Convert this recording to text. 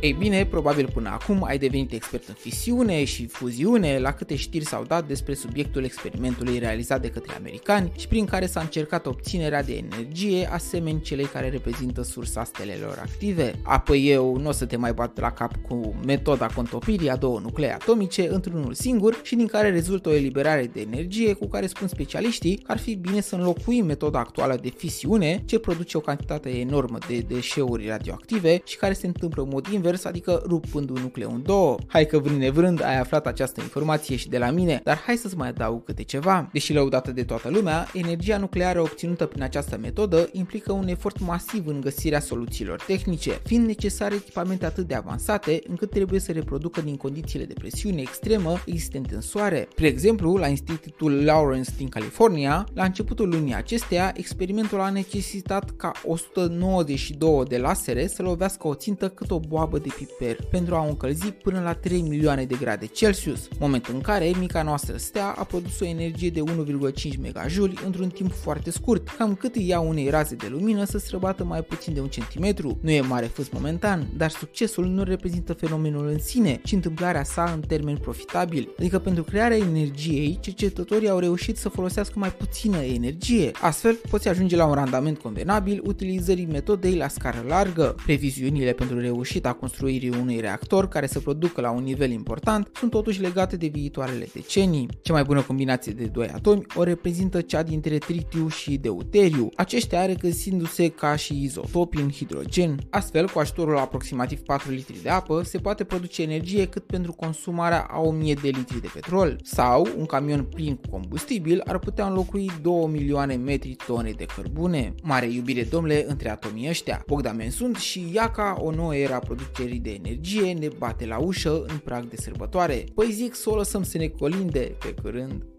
Ei bine, probabil până acum ai devenit expert în fisiune și fuziune, la câte știri s-au dat despre subiectul experimentului realizat de către americani și prin care s-a încercat obținerea de energie asemeni celei care reprezintă sursa stelelor active. Apoi eu nu o să te mai bat la cap cu metoda contopirii a două nuclee atomice într-unul singur și din care rezultă o eliberare de energie cu care spun specialiștii că ar fi bine să înlocuim metoda actuală de fisiune ce produce o cantitate enormă de deșeuri radioactive și care se întâmplă în mod invers, adică rupând un nucleu în două. Hai că vrând nevrând ai aflat această informație și de la mine, dar hai să-ți mai adaug câte ceva. Deși lăudată de toată lumea, energia nucleară obținută prin această metodă implică un efort masiv în găsirea soluțiilor tehnice, fiind necesare echipamente atât de avansate încât trebuie să reproducă din condițiile de presiune extremă existente în soare. Spre exemplu, la Institutul Lawrence din California, la începutul lunii acesteia, experimentul a necesitat ca 192 de lasere să lovească o țintă cât o boabă de piper pentru a o încălzi până la 3 milioane de grade Celsius, moment în care mica noastră stea a produs o energie de 1,5 MJ într-un timp foarte scurt, cam cât îi ia unei raze de lumină să străbată mai puțin de un centimetru. Nu e mare fâs momentan, dar succesul nu reprezintă fenomenul în sine, ci întâmplarea sa în termeni profitabili. Adică pentru crearea energiei, cercetătorii au reușit să folosească mai puțină energie. Astfel, poți ajunge la un randament convenabil utilizării metodei la scară largă. Previziunile pentru reușita construirii unui reactor care să producă la un nivel important sunt totuși legate de viitoarele decenii. Cea mai bună combinație de doi atomi o reprezintă cea dintre tritiu și deuteriu, aceștia regăsindu-se ca și izotopi în hidrogen. Astfel, cu ajutorul aproximativ 4 litri de apă, se poate produce energie cât pentru consumarea a 1000 de litri de petrol, sau un camion plin cu combustibil ar putea înlocui 2 milioane metri tone de cărbune. Mare iubire, domnule, între atomii ăștia. Bogdamen sunt și Iaca, o nouă era producerii de energie, ne bate la ușă în prag de sărbătoare. Păi zic să o lăsăm să ne colinde pe curând.